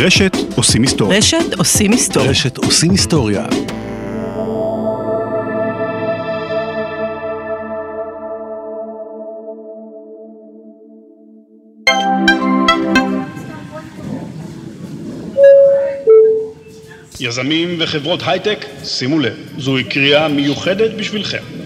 רשת עושים היסטוריה. רשת עושים היסטוריה. רשת עושים היסטוריה. יזמים וחברות הייטק, שימו לב, זוהי קריאה מיוחדת בשבילכם.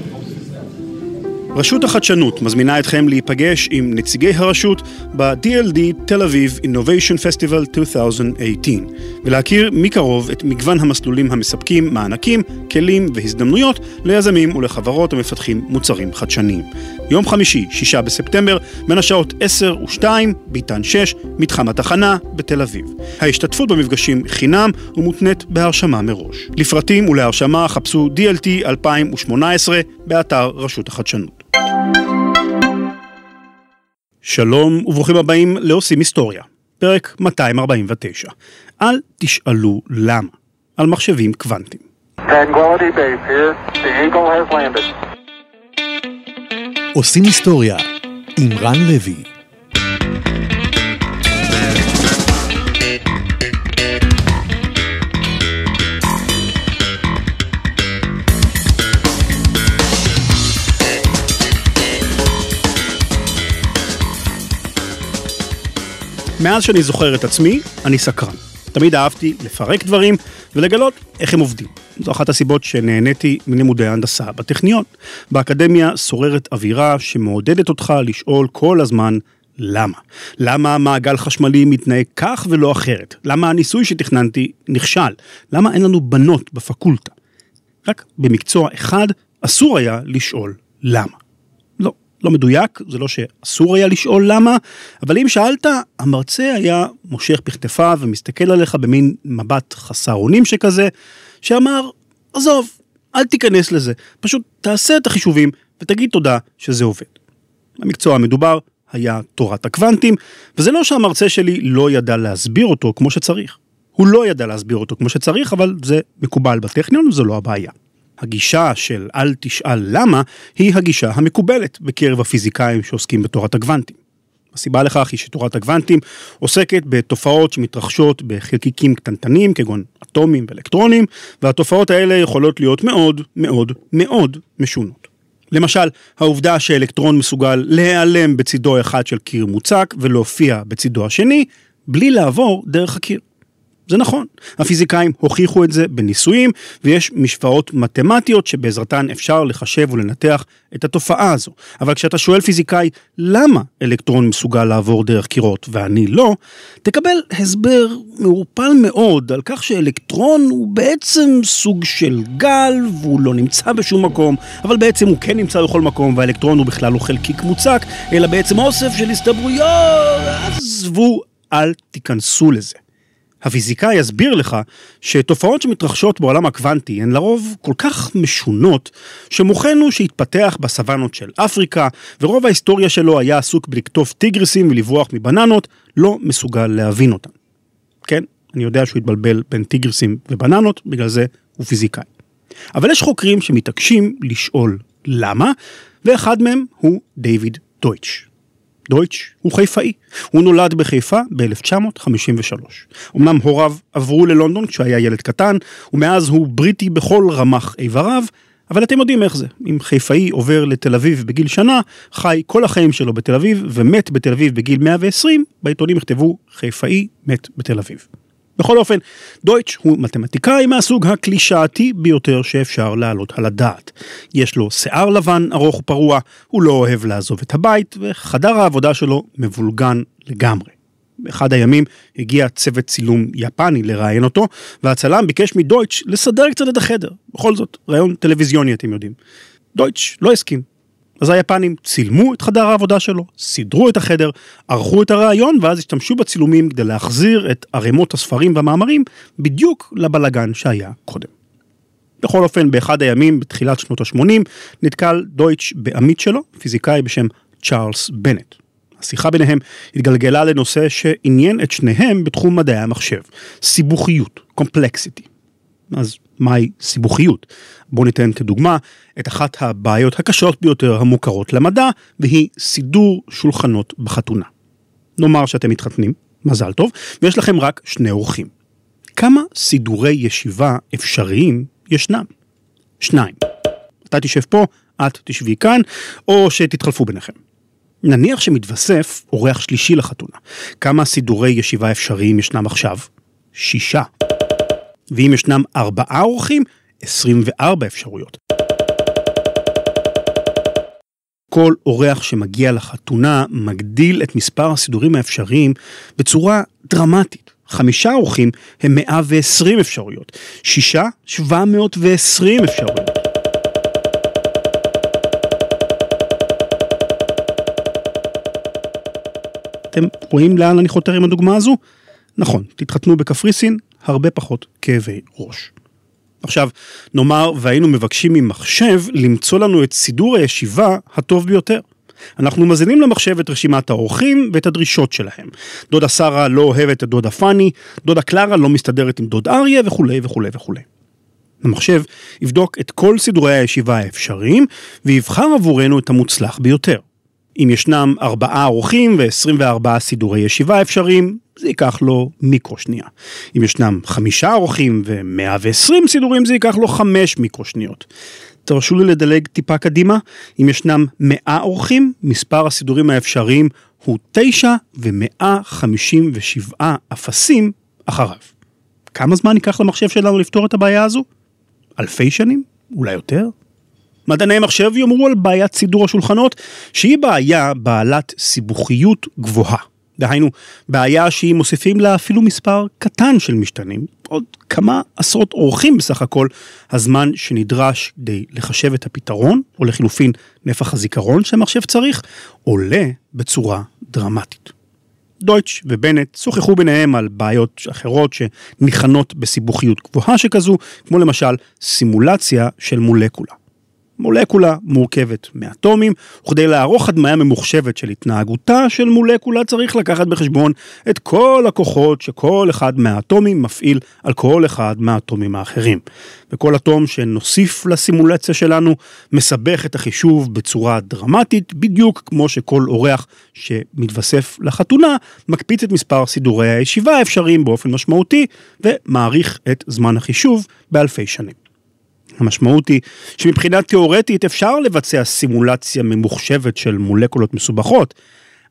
רשות החדשנות מזמינה אתכם להיפגש עם נציגי הרשות ב-DLD תל אביב Innovation Festival 2018 ולהכיר מקרוב את מגוון המסלולים המספקים מענקים, כלים והזדמנויות ליזמים ולחברות המפתחים מוצרים חדשניים. יום חמישי, שישה בספטמבר, בין השעות 10 ו-2, ביתן 6, מתחם התחנה בתל אביב. ההשתתפות במפגשים חינם ומותנית בהרשמה מראש. לפרטים ולהרשמה חפשו DLT 2018 באתר רשות החדשנות. שלום וברוכים הבאים לעושים היסטוריה, פרק 249. אל תשאלו למה, על מחשבים קוונטיים. עושים היסטוריה עם רן לוי. מאז שאני זוכר את עצמי, אני סקרן. תמיד אהבתי לפרק דברים ולגלות איך הם עובדים. זו אחת הסיבות שנהניתי מלימודי ההנדסה בטכניון. באקדמיה שוררת אווירה שמעודדת אותך לשאול כל הזמן למה. למה מעגל חשמלי מתנהג כך ולא אחרת? למה הניסוי שתכננתי נכשל? למה אין לנו בנות בפקולטה? רק במקצוע אחד אסור היה לשאול למה. לא, מדויק, זה לא שאסור היה לשאול למה, אבל אם שאלת, המרצה היה מושך בכתפיו ומסתכל עליך במין מבט חסר אונים שכזה, שאמר, עזוב, אל תיכנס לזה, פשוט תעשה את החישובים ותגיד תודה שזה עובד. המקצוע המדובר היה תורת הקוונטים, וזה לא שהמרצה שלי לא ידע להסביר אותו כמו שצריך. הוא לא ידע להסביר אותו כמו שצריך, אבל זה מקובל בטכניון וזו לא הבעיה. הגישה של אל תשאל למה, היא הגישה המקובלת בקרב הפיזיקאים שעוסקים בתורת הקוונטים. הסיבה לכך היא שתורת הקוונטים עוסקת בתופעות שמתרחשות בחלקיקים קטנטנים כגון אטומים ואלקטרונים, והתופעות האלה יכולות להיות מאוד מאוד מאוד משונות. למשל, העובדה שאלקטרון מסוגל להיעלם בצידו אחד של קיר מוצק ולהופיע בצידו השני, בלי לעבור דרך הקיר. זה נכון, הפיזיקאים הוכיחו את זה בניסויים, ויש משוואות מתמטיות שבעזרתן אפשר לחשב ולנתח את התופעה הזו. אבל כשאתה שואל פיזיקאי למה אלקטרון מסוגל לעבור דרך קירות ואני לא, תקבל הסבר מעורפל מאוד על כך שאלקטרון הוא בעצם סוג של גל והוא לא נמצא בשום מקום, אבל בעצם הוא כן נמצא בכל מקום והאלקטרון הוא בכלל לא חלקיק מוצק, אלא בעצם אוסף של הסתברויות, עזבו, אל תיכנסו לזה. הפיזיקאי יסביר לך שתופעות שמתרחשות בעולם הקוונטי הן לרוב כל כך משונות, שמוחנו שהתפתח בסוואנות של אפריקה, ורוב ההיסטוריה שלו היה עסוק בלקטוף טיגרסים ולברוח מבננות, לא מסוגל להבין אותן. כן, אני יודע שהוא התבלבל בין טיגרסים ובננות, בגלל זה הוא פיזיקאי. אבל יש חוקרים שמתעקשים לשאול למה, ואחד מהם הוא דיוויד דויטש. דויטש הוא חיפאי. הוא נולד בחיפה ב-1953. אמנם הוריו עברו ללונדון כשהיה ילד קטן, ומאז הוא בריטי בכל רמ"ח איבריו, אבל אתם יודעים איך זה. אם חיפאי עובר לתל אביב בגיל שנה, חי כל החיים שלו בתל אביב, ומת בתל אביב בגיל 120, בעיתונים יכתבו חיפאי מת בתל אביב. בכל אופן, דויטש הוא מתמטיקאי מהסוג הקלישאתי ביותר שאפשר להעלות על הדעת. יש לו שיער לבן ארוך ופרוע, הוא לא אוהב לעזוב את הבית, וחדר העבודה שלו מבולגן לגמרי. באחד הימים הגיע צוות צילום יפני לראיין אותו, והצלם ביקש מדויטש לסדר קצת את החדר. בכל זאת, ראיון טלוויזיוני אתם יודעים. דויטש לא הסכים. אז היפנים צילמו את חדר העבודה שלו, סידרו את החדר, ערכו את הרעיון ואז השתמשו בצילומים כדי להחזיר את ערימות הספרים והמאמרים בדיוק לבלגן שהיה קודם. בכל אופן, באחד הימים, בתחילת שנות ה-80, נתקל דויטש בעמית שלו, פיזיקאי בשם צ'ארלס בנט. השיחה ביניהם התגלגלה לנושא שעניין את שניהם בתחום מדעי המחשב, סיבוכיות, קומפלקסיטי. אז מהי סיבוכיות? בואו ניתן כדוגמה את אחת הבעיות הקשות ביותר המוכרות למדע, והיא סידור שולחנות בחתונה. נאמר שאתם מתחתנים, מזל טוב, ויש לכם רק שני אורחים. כמה סידורי ישיבה אפשריים ישנם? שניים. אתה תשב פה, את תשבי כאן, או שתתחלפו ביניכם. נניח שמתווסף אורח שלישי לחתונה. כמה סידורי ישיבה אפשריים ישנם עכשיו? שישה. ואם ישנם ארבעה אורחים, 24 אפשרויות. כל אורח שמגיע לחתונה מגדיל את מספר הסידורים האפשריים בצורה דרמטית. חמישה אורחים הם 120 אפשרויות, שישה 720 אפשרויות. אתם רואים לאן אני חותר עם הדוגמה הזו? נכון, תתחתנו בקפריסין, הרבה פחות כאבי ראש. עכשיו, נאמר והיינו מבקשים ממחשב למצוא לנו את סידור הישיבה הטוב ביותר. אנחנו מזינים למחשב את רשימת האורחים ואת הדרישות שלהם. דודה שרה לא אוהבת את דודה פאני, דודה קלרה לא מסתדרת עם דוד אריה וכולי וכולי וכולי. המחשב יבדוק את כל סידורי הישיבה האפשריים ויבחר עבורנו את המוצלח ביותר. אם ישנם ארבעה אורחים ו-24 סידורי ישיבה אפשריים, זה ייקח לו מיקרו שנייה. אם ישנם חמישה אורחים ו-120 סידורים, זה ייקח לו חמש מיקרו שניות. תרשו לי לדלג טיפה קדימה, אם ישנם 100 אורחים, מספר הסידורים האפשריים הוא 9 ו-157 אפסים אחריו. כמה זמן ייקח למחשב שלנו לפתור את הבעיה הזו? אלפי שנים? אולי יותר? מדעני מחשב יאמרו על בעיית סידור השולחנות שהיא בעיה בעלת סיבוכיות גבוהה. דהיינו, בעיה שהיא מוסיפים לה אפילו מספר קטן של משתנים, עוד כמה עשרות אורחים בסך הכל, הזמן שנדרש כדי לחשב את הפתרון, או לחילופין נפח הזיכרון שהמחשב צריך, עולה בצורה דרמטית. דויטש ובנט שוחחו ביניהם על בעיות אחרות שניחנות בסיבוכיות גבוהה שכזו, כמו למשל סימולציה של מולקולה. מולקולה מורכבת מאטומים, וכדי לערוך הדמיה ממוחשבת של התנהגותה של מולקולה צריך לקחת בחשבון את כל הכוחות שכל אחד מהאטומים מפעיל על כל אחד מהאטומים האחרים. וכל אטום שנוסיף לסימולציה שלנו מסבך את החישוב בצורה דרמטית, בדיוק כמו שכל אורח שמתווסף לחתונה מקפיץ את מספר סידורי הישיבה האפשריים באופן משמעותי ומעריך את זמן החישוב באלפי שנים. המשמעות היא שמבחינה תיאורטית אפשר לבצע סימולציה ממוחשבת של מולקולות מסובכות,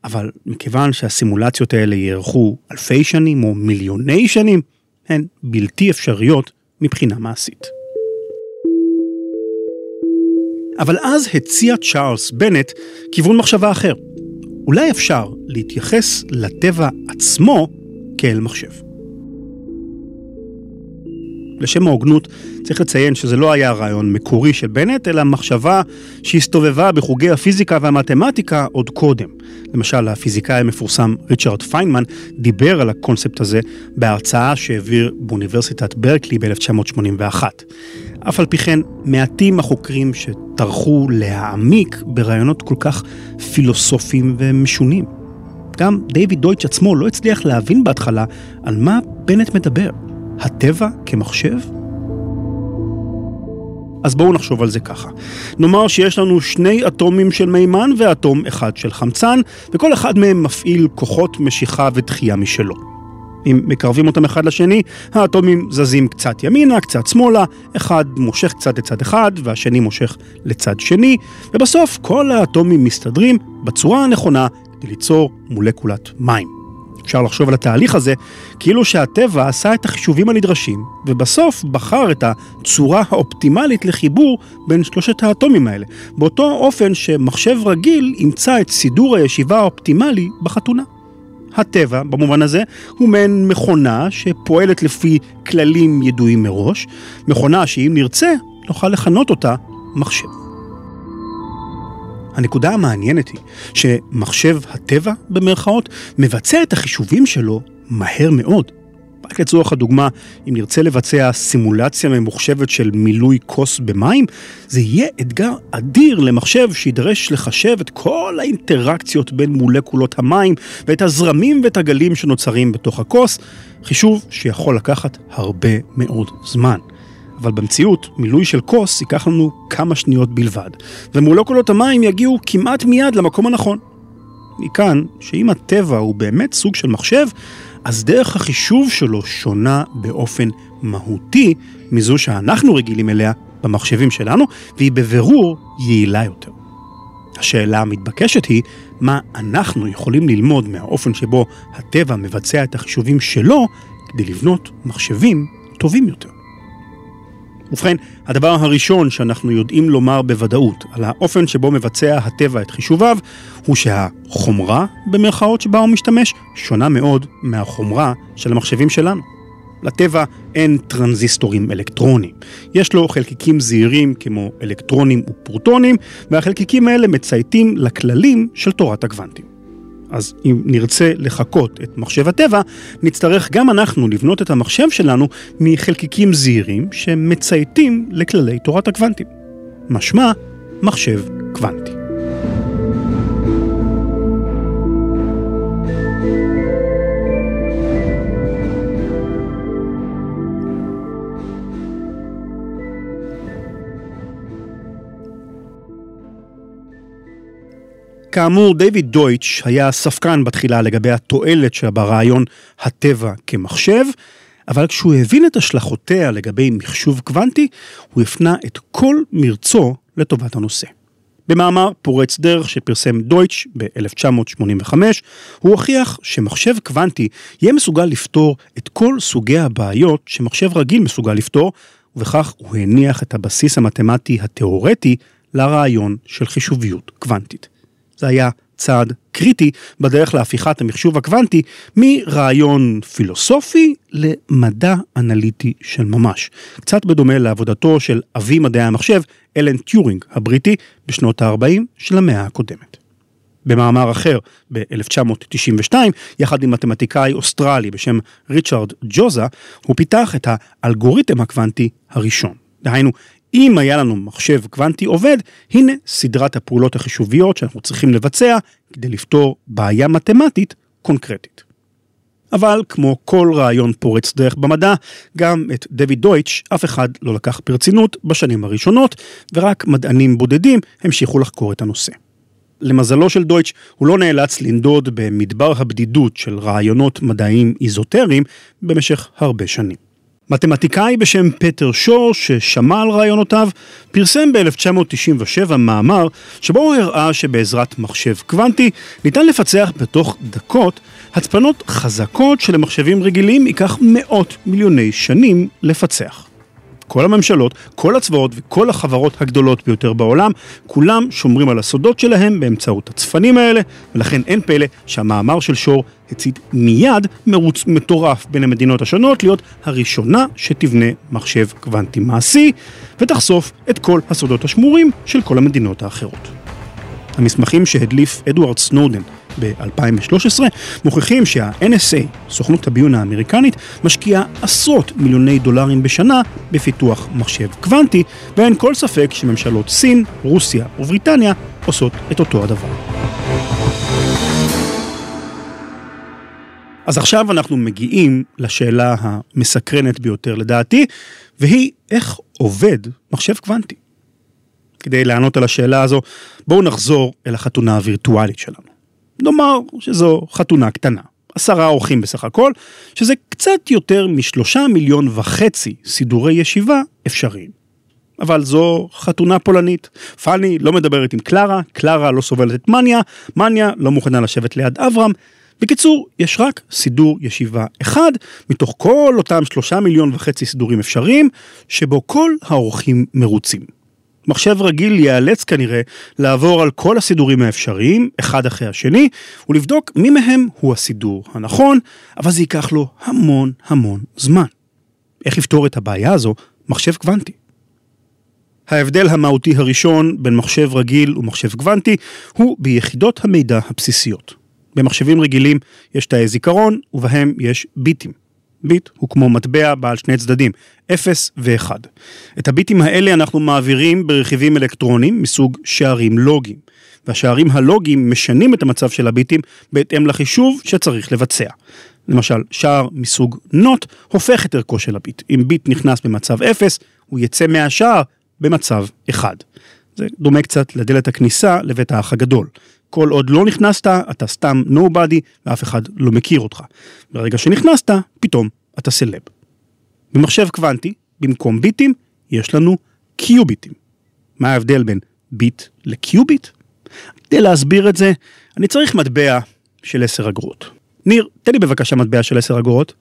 אבל מכיוון שהסימולציות האלה יארכו אלפי שנים או מיליוני שנים, הן בלתי אפשריות מבחינה מעשית. אבל אז הציע צ'ארלס בנט כיוון מחשבה אחר. אולי אפשר להתייחס לטבע עצמו כאל מחשב. לשם ההוגנות צריך לציין שזה לא היה רעיון מקורי של בנט, אלא מחשבה שהסתובבה בחוגי הפיזיקה והמתמטיקה עוד קודם. למשל, הפיזיקאי המפורסם ריצ'רד פיינמן דיבר על הקונספט הזה בהרצאה שהעביר באוניברסיטת ברקלי ב-1981. אף על פי כן, מעטים החוקרים שטרחו להעמיק ברעיונות כל כך פילוסופיים ומשונים. גם דיוויד דויטש עצמו לא הצליח להבין בהתחלה על מה בנט מדבר. הטבע כמחשב? אז בואו נחשוב על זה ככה. נאמר שיש לנו שני אטומים של מימן ואטום אחד של חמצן, וכל אחד מהם מפעיל כוחות משיכה ודחייה משלו. אם מקרבים אותם אחד לשני, האטומים זזים קצת ימינה, קצת שמאלה, אחד מושך קצת לצד אחד והשני מושך לצד שני, ובסוף כל האטומים מסתדרים בצורה הנכונה כדי ליצור מולקולת מים. אפשר לחשוב על התהליך הזה כאילו שהטבע עשה את החישובים הנדרשים, ובסוף בחר את הצורה האופטימלית לחיבור בין שלושת האטומים האלה, באותו אופן שמחשב רגיל ימצא את סידור הישיבה האופטימלי בחתונה. הטבע, במובן הזה, הוא מעין מכונה שפועלת לפי כללים ידועים מראש, מכונה שאם נרצה, נוכל לכנות אותה מחשב. הנקודה המעניינת היא שמחשב הטבע, במרכאות, מבצע את החישובים שלו מהר מאוד. רק לצורך הדוגמה, אם נרצה לבצע סימולציה ממוחשבת של מילוי כוס במים, זה יהיה אתגר אדיר למחשב שידרש לחשב את כל האינטראקציות בין מולקולות המים ואת הזרמים ואת הגלים שנוצרים בתוך הכוס, חישוב שיכול לקחת הרבה מאוד זמן. אבל במציאות, מילוי של כוס ייקח לנו כמה שניות בלבד, ומולקולות המים יגיעו כמעט מיד למקום הנכון. מכאן שאם הטבע הוא באמת סוג של מחשב, אז דרך החישוב שלו שונה באופן מהותי מזו שאנחנו רגילים אליה במחשבים שלנו, והיא בבירור יעילה יותר. השאלה המתבקשת היא, מה אנחנו יכולים ללמוד מהאופן שבו הטבע מבצע את החישובים שלו כדי לבנות מחשבים טובים יותר. ובכן, הדבר הראשון שאנחנו יודעים לומר בוודאות על האופן שבו מבצע הטבע את חישוביו, הוא שהחומרה, במרכאות שבה הוא משתמש, שונה מאוד מהחומרה של המחשבים שלנו. לטבע אין טרנזיסטורים אלקטרוניים. יש לו חלקיקים זעירים כמו אלקטרונים ופרוטונים, והחלקיקים האלה מצייתים לכללים של תורת הקוונטים. אז אם נרצה לחקות את מחשב הטבע, נצטרך גם אנחנו לבנות את המחשב שלנו מחלקיקים זעירים שמצייתים לכללי תורת הקוונטים. משמע, מחשב קוונטי. כאמור, דיוויד דויטש היה ספקן בתחילה לגבי התועלת שלה ברעיון הטבע כמחשב, אבל כשהוא הבין את השלכותיה לגבי מחשוב קוונטי, הוא הפנה את כל מרצו לטובת הנושא. במאמר פורץ דרך שפרסם דויטש ב-1985, הוא הוכיח שמחשב קוונטי יהיה מסוגל לפתור את כל סוגי הבעיות שמחשב רגיל מסוגל לפתור, ובכך הוא הניח את הבסיס המתמטי התאורטי לרעיון של חישוביות קוונטית. זה היה צעד קריטי בדרך להפיכת המחשוב הקוונטי מרעיון פילוסופי למדע אנליטי של ממש. קצת בדומה לעבודתו של אבי מדעי המחשב, אלן טיורינג הבריטי, בשנות ה-40 של המאה הקודמת. במאמר אחר, ב-1992, יחד עם מתמטיקאי אוסטרלי בשם ריצ'רד ג'וזה, הוא פיתח את האלגוריתם הקוונטי הראשון. דהיינו, אם היה לנו מחשב קוונטי עובד, הנה סדרת הפעולות החישוביות שאנחנו צריכים לבצע כדי לפתור בעיה מתמטית קונקרטית. אבל כמו כל רעיון פורץ דרך במדע, גם את דויד דויטש אף אחד לא לקח ברצינות בשנים הראשונות, ורק מדענים בודדים המשיכו לחקור את הנושא. למזלו של דויטש, הוא לא נאלץ לנדוד במדבר הבדידות של רעיונות מדעיים איזוטריים במשך הרבה שנים. מתמטיקאי בשם פטר שור, ששמע על רעיונותיו, פרסם ב-1997 מאמר שבו הוא הראה שבעזרת מחשב קוונטי ניתן לפצח בתוך דקות הצפנות חזקות שלמחשבים רגילים ייקח מאות מיליוני שנים לפצח. כל הממשלות, כל הצבאות וכל החברות הגדולות ביותר בעולם, כולם שומרים על הסודות שלהם באמצעות הצפנים האלה, ולכן אין פלא שהמאמר של שור הצית מיד מרוץ מטורף בין המדינות השונות להיות הראשונה שתבנה מחשב קוונטי מעשי, ותחשוף את כל הסודות השמורים של כל המדינות האחרות. המסמכים שהדליף אדוארד סנודן ב-2013 מוכיחים שה-NSA, סוכנות הביון האמריקנית, משקיעה עשרות מיליוני דולרים בשנה בפיתוח מחשב קוונטי, ואין כל ספק שממשלות סין, רוסיה ובריטניה עושות את אותו הדבר. אז עכשיו אנחנו מגיעים לשאלה המסקרנת ביותר לדעתי, והיא איך עובד מחשב קוונטי. כדי לענות על השאלה הזו, בואו נחזור אל החתונה הווירטואלית שלנו. נאמר שזו חתונה קטנה, עשרה אורחים בסך הכל, שזה קצת יותר משלושה מיליון וחצי סידורי ישיבה אפשריים. אבל זו חתונה פולנית. פאני לא מדברת עם קלרה, קלרה לא סובלת את מניה, מניה לא מוכנה לשבת ליד אברהם. בקיצור, יש רק סידור ישיבה אחד מתוך כל אותם שלושה מיליון וחצי סידורים אפשריים, שבו כל האורחים מרוצים. מחשב רגיל ייאלץ כנראה לעבור על כל הסידורים האפשריים, אחד אחרי השני, ולבדוק מי מהם הוא הסידור הנכון, אבל זה ייקח לו המון המון זמן. איך לפתור את הבעיה הזו? מחשב קוונטי. ההבדל המהותי הראשון בין מחשב רגיל ומחשב קוונטי הוא ביחידות המידע הבסיסיות. במחשבים רגילים יש תאי זיכרון ובהם יש ביטים. ביט הוא כמו מטבע בעל שני צדדים, 0 ו-1. את הביטים האלה אנחנו מעבירים ברכיבים אלקטרוניים מסוג שערים לוגיים. והשערים הלוגיים משנים את המצב של הביטים בהתאם לחישוב שצריך לבצע. למשל, שער מסוג נוט הופך את ערכו של הביט. אם ביט נכנס במצב 0, הוא יצא מהשער במצב 1. זה דומה קצת לדלת הכניסה לבית האח הגדול. כל עוד לא נכנסת, אתה סתם nobody ואף אחד לא מכיר אותך. ברגע שנכנסת, פתאום אתה סלב. במחשב קוונטי, במקום ביטים, יש לנו קיוביטים. מה ההבדל בין ביט לקיוביט? כדי להסביר את זה, אני צריך מטבע של 10 אגורות. ניר, תן לי בבקשה מטבע של 10 אגורות.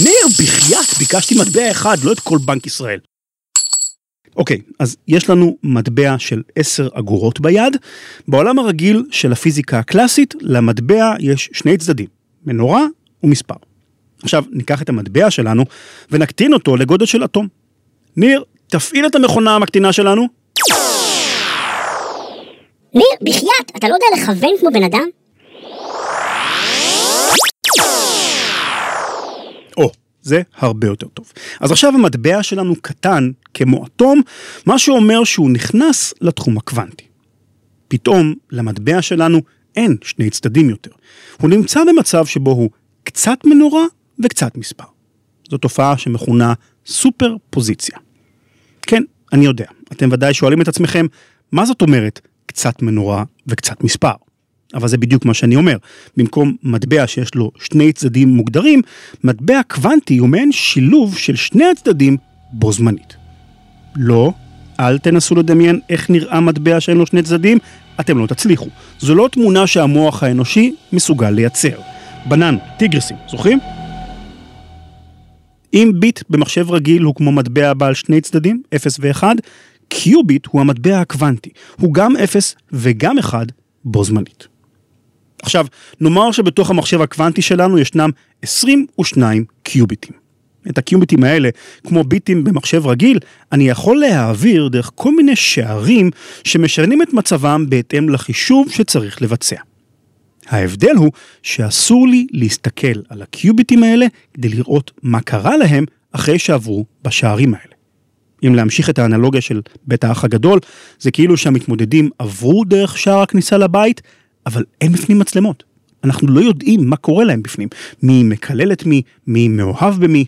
ניר, בחייאת, ביקשתי מטבע אחד, לא את כל בנק ישראל. אוקיי, אז יש לנו מטבע של 10 אגורות ביד. בעולם הרגיל של הפיזיקה הקלאסית, למטבע יש שני צדדים, מנורה ומספר. עכשיו, ניקח את המטבע שלנו ונקטין אותו לגודל של אטום. ניר, תפעיל את המכונה המקטינה שלנו. ניר, בחייאת, אתה לא יודע לכוון כמו בן אדם? זה הרבה יותר טוב. אז עכשיו המטבע שלנו קטן כמו אטום, מה שאומר שהוא נכנס לתחום הקוונטי. פתאום למטבע שלנו אין שני צדדים יותר. הוא נמצא במצב שבו הוא קצת מנורה וקצת מספר. זו תופעה שמכונה סופר פוזיציה. כן, אני יודע, אתם ודאי שואלים את עצמכם, מה זאת אומרת קצת מנורה וקצת מספר? אבל זה בדיוק מה שאני אומר. במקום מטבע שיש לו שני צדדים מוגדרים, מטבע קוונטי הוא מעין שילוב של שני הצדדים בו זמנית. לא, אל תנסו לדמיין איך נראה מטבע שאין לו שני צדדים, אתם לא תצליחו. זו לא תמונה שהמוח האנושי מסוגל לייצר. בנן, טיגרסים, זוכרים? אם ביט במחשב רגיל הוא כמו מטבע בעל שני צדדים, 0 ו-1, קיוביט הוא המטבע הקוונטי, הוא גם 0 וגם 1 בו זמנית. עכשיו, נאמר שבתוך המחשב הקוונטי שלנו ישנם 22 קיוביטים. את הקיוביטים האלה, כמו ביטים במחשב רגיל, אני יכול להעביר דרך כל מיני שערים שמשנים את מצבם בהתאם לחישוב שצריך לבצע. ההבדל הוא שאסור לי להסתכל על הקיוביטים האלה כדי לראות מה קרה להם אחרי שעברו בשערים האלה. אם להמשיך את האנלוגיה של בית האח הגדול, זה כאילו שהמתמודדים עברו דרך שער הכניסה לבית, אבל אין בפנים מצלמות. אנחנו לא יודעים מה קורה להם בפנים, מי מקלל את מי, מי מאוהב במי.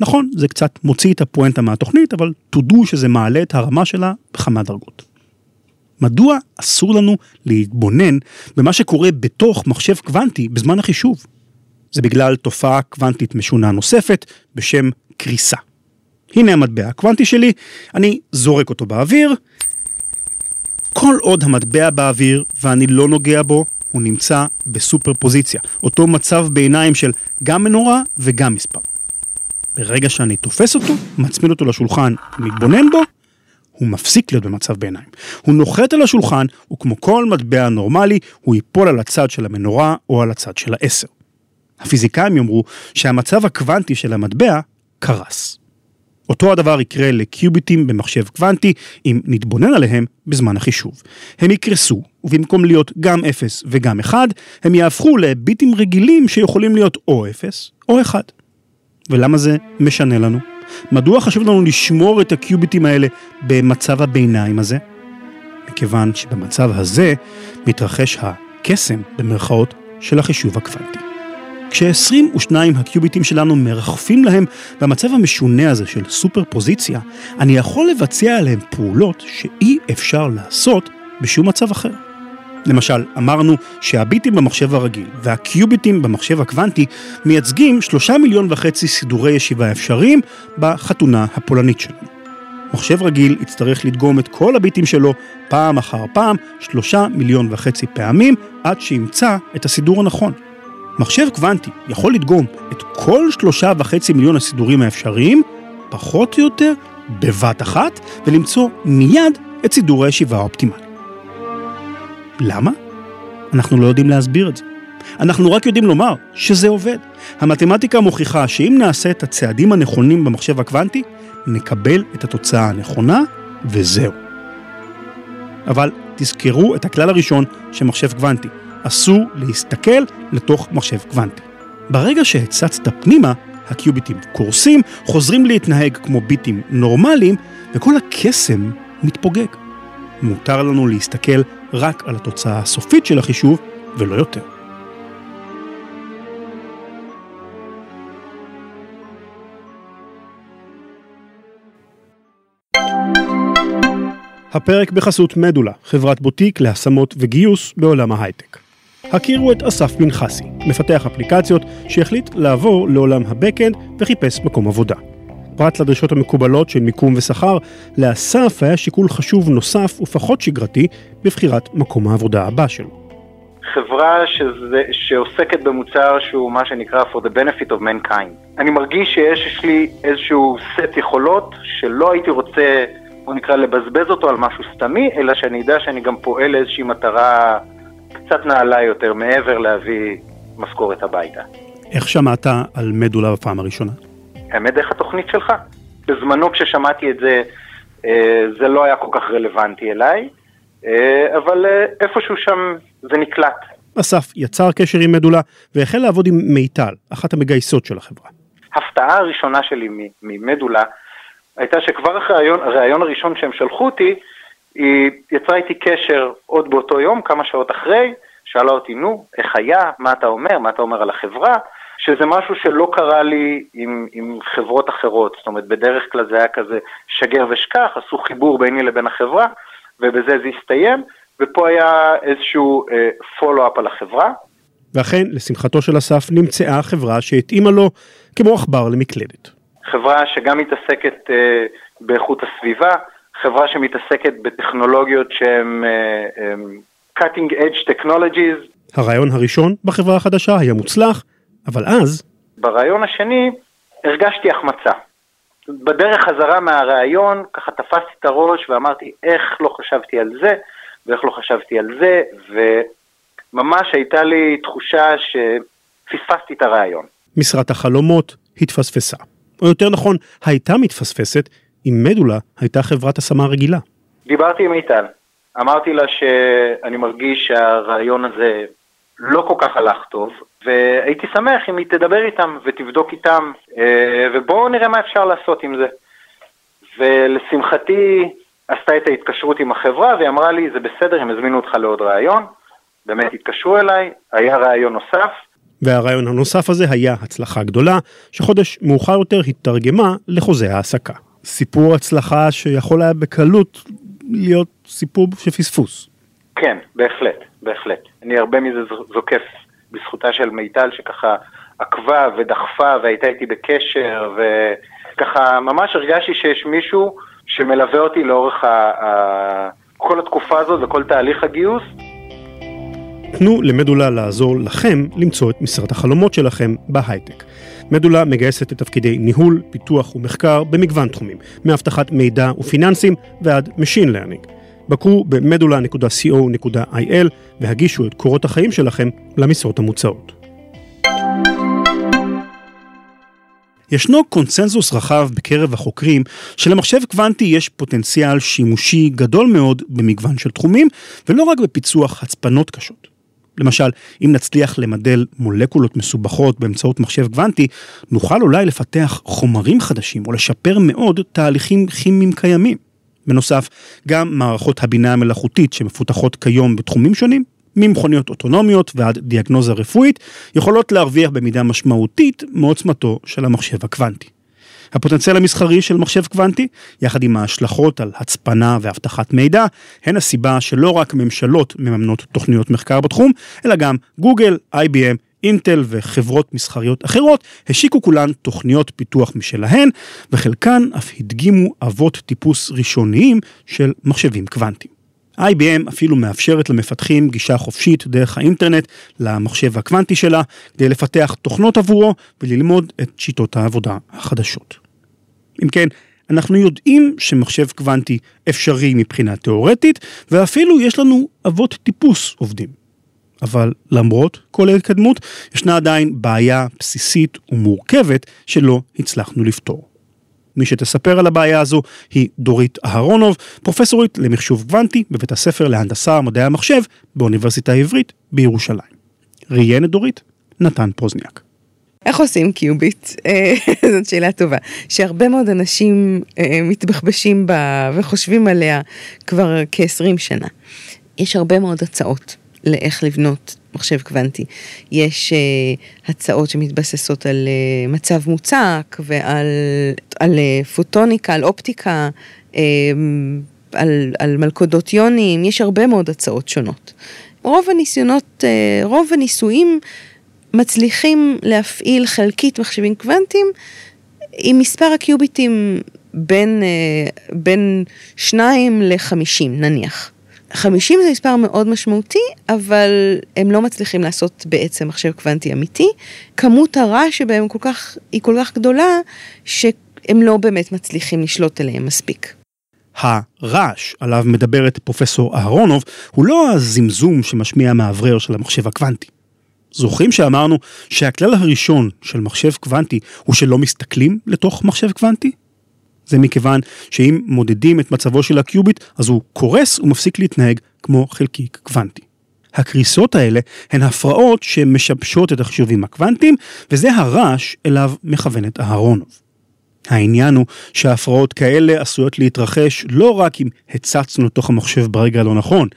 נכון, זה קצת מוציא את הפואנטה מהתוכנית, אבל תודו שזה מעלה את הרמה שלה בכמה דרגות. מדוע אסור לנו להתבונן במה שקורה בתוך מחשב קוונטי בזמן החישוב? זה בגלל תופעה קוונטית משונה נוספת בשם קריסה. הנה המטבע הקוונטי שלי, אני זורק אותו באוויר. כל עוד המטבע באוויר ואני לא נוגע בו, הוא נמצא בסופר פוזיציה, אותו מצב בעיניים של גם מנורה וגם מספר. ברגע שאני תופס אותו, מצמיד אותו לשולחן מתבונן בו, הוא מפסיק להיות במצב ביניים. הוא נוחת על השולחן, וכמו כל מטבע נורמלי, הוא ייפול על הצד של המנורה או על הצד של העשר. הפיזיקאים יאמרו שהמצב הקוונטי של המטבע קרס. אותו הדבר יקרה לקיוביטים במחשב קוונטי אם נתבונן עליהם בזמן החישוב. הם יקרסו, ובמקום להיות גם 0 וגם 1, הם יהפכו לביטים רגילים שיכולים להיות או 0 או 1. ולמה זה משנה לנו? מדוע חשוב לנו לשמור את הקיוביטים האלה במצב הביניים הזה? מכיוון שבמצב הזה מתרחש הקסם, במרכאות, של החישוב הקוונטי. כש-22 הקיוביטים שלנו מרחפים להם במצב המשונה הזה של סופר פוזיציה, אני יכול לבצע עליהם פעולות שאי אפשר לעשות בשום מצב אחר. למשל, אמרנו שהביטים במחשב הרגיל והקיוביטים במחשב הקוונטי מייצגים שלושה מיליון וחצי סידורי ישיבה אפשריים בחתונה הפולנית שלנו. מחשב רגיל יצטרך לדגום את כל הביטים שלו פעם אחר פעם, שלושה מיליון וחצי פעמים, עד שימצא את הסידור הנכון. מחשב קוונטי יכול לדגום את כל שלושה וחצי מיליון הסידורים האפשריים, פחות או יותר, בבת אחת, ולמצוא מיד את סידור הישיבה האופטימלי. למה? אנחנו לא יודעים להסביר את זה. אנחנו רק יודעים לומר שזה עובד. המתמטיקה מוכיחה שאם נעשה את הצעדים הנכונים במחשב הקוונטי, נקבל את התוצאה הנכונה, וזהו. אבל תזכרו את הכלל הראשון של מחשב קוונטי, אסור להסתכל לתוך מחשב קוונטי. ברגע שהצצת פנימה, הקיוביטים קורסים, חוזרים להתנהג כמו ביטים נורמליים, וכל הקסם מתפוגג. מותר לנו להסתכל רק על התוצאה הסופית של החישוב, ולא יותר. הפרק בחסות מדולה, חברת בוטיק להשמות וגיוס בעולם ההייטק. הכירו את אסף פנחסי, מפתח אפליקציות שהחליט לעבור לעולם הבקאנד וחיפש מקום עבודה. פרט לדרישות המקובלות של מיקום ושכר, לאסף היה שיקול חשוב נוסף ופחות שגרתי בבחירת מקום העבודה הבא שלו. חברה שזה, שעוסקת במוצר שהוא מה שנקרא for the benefit of mankind. אני מרגיש שיש לי איזשהו סט יכולות שלא הייתי רוצה, בוא נקרא, לבזבז אותו על משהו סתמי, אלא שאני אדע שאני גם פועל לאיזושהי מטרה קצת נעלה יותר, מעבר להביא משכורת הביתה. איך שמעת על מדולה בפעם הראשונה? האמת, דרך התוכנית שלך. בזמנו כששמעתי את זה, אה, זה לא היה כל כך רלוונטי אליי, אה, אבל אה, איפשהו שם זה נקלט. אסף יצר קשר עם מדולה והחל לעבוד עם מיטל, אחת המגייסות של החברה. ההפתעה הראשונה שלי ממדולה הייתה שכבר אחרי הראיון, הראיון הראשון שהם שלחו אותי, היא יצרה איתי קשר עוד באותו יום, כמה שעות אחרי, שאלה אותי, נו, איך היה, מה אתה אומר, מה אתה אומר על החברה, שזה משהו שלא קרה לי עם, עם חברות אחרות, זאת אומרת, בדרך כלל זה היה כזה שגר ושכח, עשו חיבור ביני לבין החברה, ובזה זה הסתיים, ופה היה איזשהו פולו-אפ uh, על החברה. ואכן, לשמחתו של אסף, נמצאה חברה שהתאימה לו כמו עכבר למקלדת. חברה שגם מתעסקת uh, באיכות הסביבה, חברה שמתעסקת בטכנולוגיות שהן um, cutting edge technologies. הרעיון הראשון בחברה החדשה היה מוצלח, אבל אז... ברעיון השני הרגשתי החמצה. בדרך חזרה מהרעיון, ככה תפסתי את הראש ואמרתי, איך לא חשבתי על זה, ואיך לא חשבתי על זה, וממש הייתה לי תחושה שפספסתי את הרעיון. משרת החלומות התפספסה. או יותר נכון, הייתה מתפספסת אם מדולה הייתה חברת השמה רגילה. דיברתי עם איטל, אמרתי לה שאני מרגיש שהרעיון הזה לא כל כך הלך טוב, והייתי שמח אם היא תדבר איתם ותבדוק איתם, אה, ובואו נראה מה אפשר לעשות עם זה. ולשמחתי עשתה את ההתקשרות עם החברה והיא אמרה לי, זה בסדר, הם הזמינו אותך לעוד ראיון. באמת התקשרו אליי, היה ראיון נוסף. והרעיון הנוסף הזה היה הצלחה גדולה, שחודש מאוחר יותר התרגמה לחוזה העסקה. סיפור הצלחה שיכול היה בקלות להיות סיפור של פספוס. כן, בהחלט, בהחלט. אני הרבה מזה זוקף בזכותה של מיטל שככה עקבה ודחפה והייתה איתי בקשר וככה ממש הרגשתי שיש מישהו שמלווה אותי לאורך ה... ה... כל התקופה הזאת וכל תהליך הגיוס. תנו למדולה לעזור לכם למצוא את משרת החלומות שלכם בהייטק. מדולה מגייסת לתפקידי ניהול, פיתוח ומחקר במגוון תחומים, מאבטחת מידע ופיננסים ועד Machine Learning. בקרו במדולה.co.il והגישו את קורות החיים שלכם למשרות המוצעות. ישנו קונצנזוס רחב בקרב החוקרים שלמחשב קוונטי יש פוטנציאל שימושי גדול מאוד במגוון של תחומים, ולא רק בפיצוח הצפנות קשות. למשל, אם נצליח למדל מולקולות מסובכות באמצעות מחשב קוונטי, נוכל אולי לפתח חומרים חדשים או לשפר מאוד תהליכים כימיים קיימים. בנוסף, גם מערכות הבינה המלאכותית שמפותחות כיום בתחומים שונים, ממכוניות אוטונומיות ועד דיאגנוזה רפואית, יכולות להרוויח במידה משמעותית מעוצמתו של המחשב הקוונטי. הפוטנציאל המסחרי של מחשב קוונטי, יחד עם ההשלכות על הצפנה ואבטחת מידע, הן הסיבה שלא רק ממשלות מממנות תוכניות מחקר בתחום, אלא גם גוגל, IBM, אינטל וחברות מסחריות אחרות השיקו כולן תוכניות פיתוח משלהן, וחלקן אף הדגימו אבות טיפוס ראשוניים של מחשבים קוונטיים. IBM אפילו מאפשרת למפתחים גישה חופשית דרך האינטרנט למחשב הקוונטי שלה, כדי לפתח תוכנות עבורו וללמוד את שיטות העבודה החדשות. אם כן, אנחנו יודעים שמחשב קוונטי אפשרי מבחינה תאורטית, ואפילו יש לנו אבות טיפוס עובדים. אבל למרות כל ההתקדמות, ישנה עדיין בעיה בסיסית ומורכבת שלא הצלחנו לפתור. מי שתספר על הבעיה הזו היא דורית אהרונוב, פרופסורית למחשוב קוונטי בבית הספר להנדסה ומדעי המחשב באוניברסיטה העברית בירושלים. ראיין את דורית, נתן פוזניאק. איך עושים קיוביט? אה, זאת שאלה טובה. שהרבה מאוד אנשים אה, מתבחבשים בה וחושבים עליה כבר כ-20 שנה. יש הרבה מאוד הצעות. לאיך לבנות מחשב קוונטי. יש uh, הצעות שמתבססות על uh, מצב מוצק ועל על, uh, פוטוניקה, על אופטיקה. Uh, על, על מלכודות יונים, יש הרבה מאוד הצעות שונות. רוב הניסיונות, אה, רוב הניסויים מצליחים להפעיל חלקית מחשבים קוונטיים עם מספר הקיוביטים בין, בין 2 ל-50 נניח. 50 זה מספר מאוד משמעותי, אבל הם לא מצליחים לעשות בעצם מחשב קוונטי אמיתי. כמות הרעש שבהם כל כך, היא כל כך גדולה, שהם לא באמת מצליחים לשלוט עליהם מספיק. הרעש עליו מדברת פרופסור אהרונוב הוא לא הזמזום שמשמיע מאוורר של המחשב הקוונטי. זוכרים שאמרנו שהכלל הראשון של מחשב קוונטי הוא שלא מסתכלים לתוך מחשב קוונטי? זה מכיוון שאם מודדים את מצבו של הקיוביט, אז הוא קורס ומפסיק להתנהג כמו חלקיק קוונטי. הקריסות האלה הן הפרעות שמשבשות את החישובים הקוונטיים, וזה הרעש אליו מכוונת אהרונוב. העניין הוא שהפרעות כאלה עשויות להתרחש לא רק אם הצצנו לתוך המחשב ברגע הלא נכון,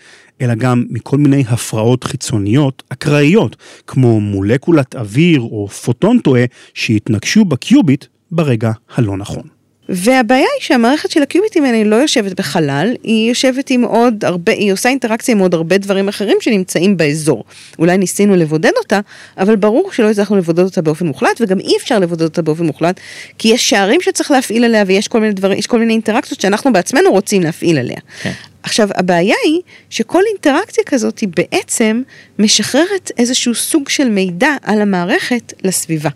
אלא גם מכל מיני הפרעות חיצוניות אקראיות, כמו מולקולת אוויר או פוטון טועה שהתנגשו בקיוביט ברגע הלא נכון. והבעיה היא שהמערכת של הקיוביטים האלה לא יושבת בחלל, היא יושבת עם עוד הרבה, היא עושה אינטראקציה עם עוד הרבה דברים אחרים שנמצאים באזור. אולי ניסינו לבודד אותה, אבל ברור שלא הצלחנו לבודד אותה באופן מוחלט, וגם אי אפשר לבודד אותה באופן מוחלט, כי יש שערים שצריך להפעיל עליה ויש כל מיני דברים, יש כל מיני אינטראקציות שאנחנו בעצמנו רוצים להפעיל עליה. כן. עכשיו, הבעיה היא שכל אינטראקציה כזאת היא בעצם משחררת איזשהו סוג של מידע על המערכת לסביבה.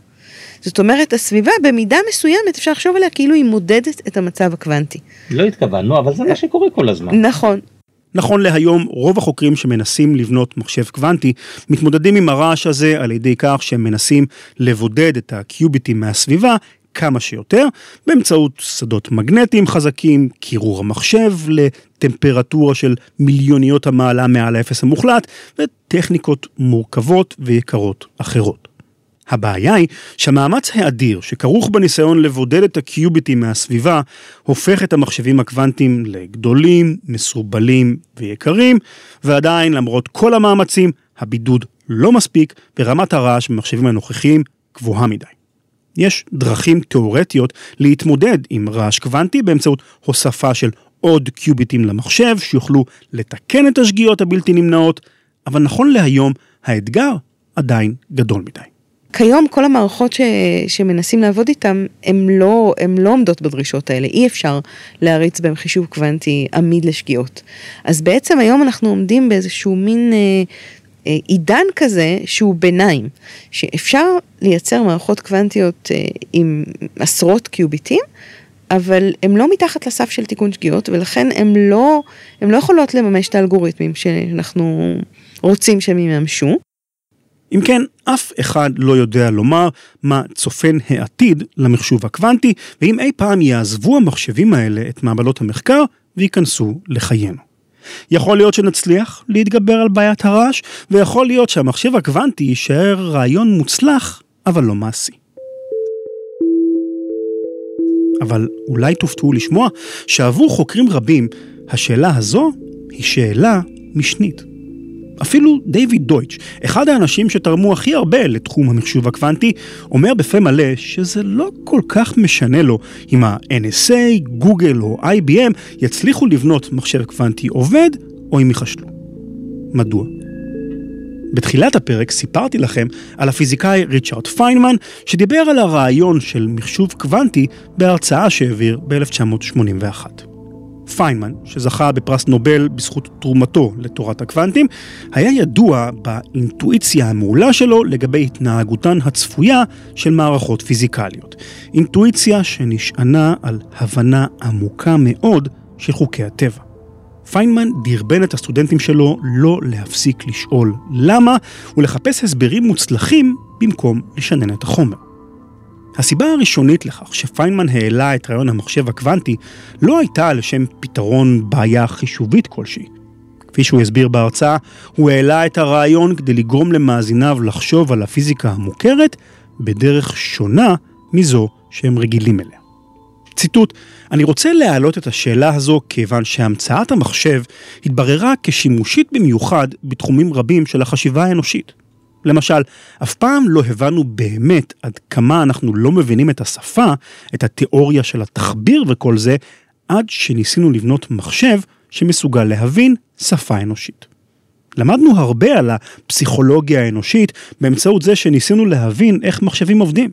זאת אומרת, הסביבה במידה מסוימת, אפשר לחשוב עליה כאילו היא מודדת את המצב הקוונטי. לא התכוונו, אבל זה מה שקורה כל הזמן. נכון. נכון להיום, רוב החוקרים שמנסים לבנות מחשב קוונטי, מתמודדים עם הרעש הזה על ידי כך שהם מנסים לבודד את הקיוביטים מהסביבה כמה שיותר, באמצעות שדות מגנטיים חזקים, קירור המחשב לטמפרטורה של מיליוניות המעלה מעל האפס המוחלט, וטכניקות מורכבות ויקרות אחרות. הבעיה היא שהמאמץ האדיר שכרוך בניסיון לבודד את הקיוביטים מהסביבה, הופך את המחשבים הקוונטיים לגדולים, מסורבלים ויקרים, ועדיין למרות כל המאמצים, הבידוד לא מספיק ורמת הרעש במחשבים הנוכחיים גבוהה מדי. יש דרכים תאורטיות להתמודד עם רעש קוונטי באמצעות הוספה של עוד קיוביטים למחשב שיוכלו לתקן את השגיאות הבלתי נמנעות, אבל נכון להיום האתגר עדיין גדול מדי. כיום כל המערכות ש, שמנסים לעבוד איתן, הן לא, לא עומדות בדרישות האלה, אי אפשר להריץ בהן חישוב קוונטי עמיד לשגיאות. אז בעצם היום אנחנו עומדים באיזשהו מין אה, אה, עידן כזה שהוא ביניים, שאפשר לייצר מערכות קוונטיות אה, עם עשרות קיוביטים, אבל הן לא מתחת לסף של תיקון שגיאות, ולכן הן לא, לא יכולות לממש את האלגוריתמים שאנחנו רוצים שהם יממשו. אם כן, אף אחד לא יודע לומר מה צופן העתיד למחשוב הקוונטי, ואם אי פעם יעזבו המחשבים האלה את מעבדות המחקר וייכנסו לחיינו. יכול להיות שנצליח להתגבר על בעיית הרעש, ויכול להיות שהמחשב הקוונטי יישאר רעיון מוצלח, אבל לא מעשי. אבל אולי תופתעו לשמוע שעבור חוקרים רבים, השאלה הזו היא שאלה משנית. אפילו דיוויד דויטש, אחד האנשים שתרמו הכי הרבה לתחום המחשוב הקוונטי, אומר בפה מלא שזה לא כל כך משנה לו אם ה-NSA, גוגל או IBM יצליחו לבנות מחשב קוונטי עובד או אם ייכשלו. מדוע? בתחילת הפרק סיפרתי לכם על הפיזיקאי ריצ'רד פיינמן, שדיבר על הרעיון של מחשוב קוונטי בהרצאה שהעביר ב-1981. פיינמן, שזכה בפרס נובל בזכות תרומתו לתורת הקוונטים, היה ידוע באינטואיציה המעולה שלו לגבי התנהגותן הצפויה של מערכות פיזיקליות. אינטואיציה שנשענה על הבנה עמוקה מאוד של חוקי הטבע. פיינמן דרבן את הסטודנטים שלו לא להפסיק לשאול למה ולחפש הסברים מוצלחים במקום לשנן את החומר. הסיבה הראשונית לכך שפיינמן העלה את רעיון המחשב הקוונטי לא הייתה לשם פתרון בעיה חישובית כלשהי. כפי שהוא הסביר בהרצאה, הוא העלה את הרעיון כדי לגרום למאזיניו לחשוב על הפיזיקה המוכרת בדרך שונה מזו שהם רגילים אליה. ציטוט, אני רוצה להעלות את השאלה הזו כיוון שהמצאת המחשב התבררה כשימושית במיוחד בתחומים רבים של החשיבה האנושית. למשל, אף פעם לא הבנו באמת עד כמה אנחנו לא מבינים את השפה, את התיאוריה של התחביר וכל זה, עד שניסינו לבנות מחשב שמסוגל להבין שפה אנושית. למדנו הרבה על הפסיכולוגיה האנושית באמצעות זה שניסינו להבין איך מחשבים עובדים.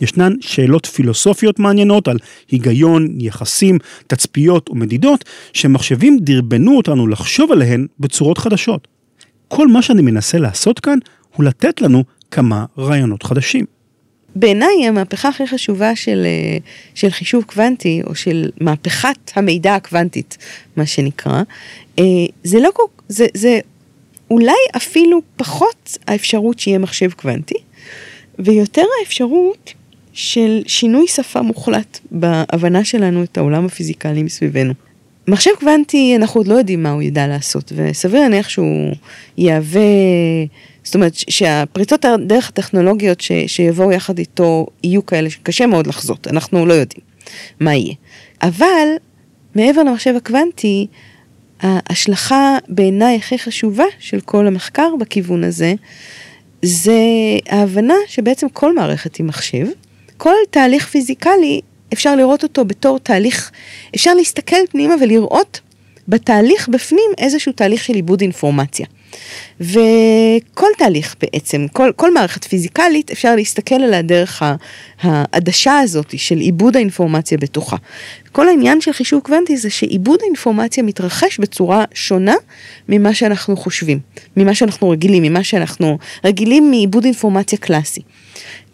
ישנן שאלות פילוסופיות מעניינות על היגיון, יחסים, תצפיות ומדידות, שמחשבים דרבנו אותנו לחשוב עליהן בצורות חדשות. כל מה שאני מנסה לעשות כאן הוא לתת לנו כמה רעיונות חדשים. בעיניי המהפכה הכי חשובה של, אה, של חישוב קוונטי, או של מהפכת המידע הקוונטית, מה שנקרא, אה, זה לא כל... זה, זה אולי אפילו פחות האפשרות שיהיה מחשב קוונטי, ויותר האפשרות של שינוי שפה מוחלט בהבנה שלנו את העולם הפיזיקלי מסביבנו. מחשב קוונטי, אנחנו עוד לא יודעים מה הוא ידע לעשות, וסביר להניח שהוא יהווה, זאת אומרת שהפריצות דרך הטכנולוגיות ש, שיבואו יחד איתו יהיו כאלה שקשה מאוד לחזות, אנחנו לא יודעים מה יהיה. אבל מעבר למחשב הקוונטי, ההשלכה בעיניי הכי חשובה של כל המחקר בכיוון הזה, זה ההבנה שבעצם כל מערכת היא מחשב, כל תהליך פיזיקלי אפשר לראות אותו בתור תהליך, אפשר להסתכל פנימה ולראות בתהליך בפנים איזשהו תהליך של עיבוד אינפורמציה. וכל תהליך בעצם, כל, כל מערכת פיזיקלית, אפשר להסתכל עליה דרך העדשה הזאת של עיבוד האינפורמציה בתוכה. כל העניין של חישוב קוונטי זה שעיבוד האינפורמציה מתרחש בצורה שונה ממה שאנחנו חושבים, ממה שאנחנו רגילים, ממה שאנחנו רגילים מעיבוד אינפורמציה קלאסי.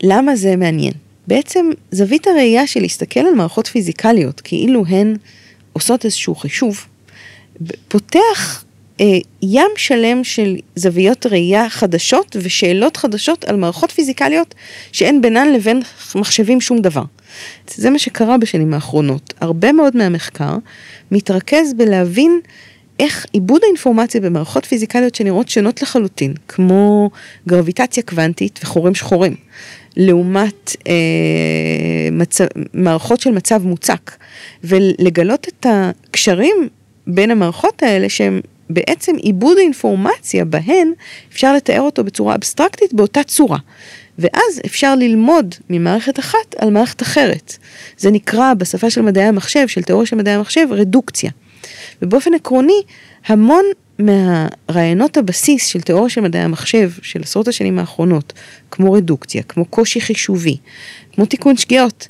למה זה מעניין? בעצם זווית הראייה של להסתכל על מערכות פיזיקליות כאילו הן עושות איזשהו חישוב, פותח ים שלם של זוויות ראייה חדשות ושאלות חדשות על מערכות פיזיקליות שאין בינן לבין מחשבים שום דבר. זה מה שקרה בשנים האחרונות. הרבה מאוד מהמחקר מתרכז בלהבין איך עיבוד האינפורמציה במערכות פיזיקליות שנראות שונות לחלוטין, כמו גרביטציה קוונטית וחורים שחורים, לעומת אה, מצב, מערכות של מצב מוצק, ולגלות את הקשרים בין המערכות האלה שהם בעצם עיבוד האינפורמציה בהן אפשר לתאר אותו בצורה אבסטרקטית באותה צורה. ואז אפשר ללמוד ממערכת אחת על מערכת אחרת. זה נקרא בשפה של מדעי המחשב, של תיאוריה של מדעי המחשב, רדוקציה. ובאופן עקרוני, המון מהרעיונות הבסיס של תיאוריה של מדעי המחשב של עשרות השנים האחרונות, כמו רדוקציה, כמו קושי חישובי, כמו תיקון שגיאות,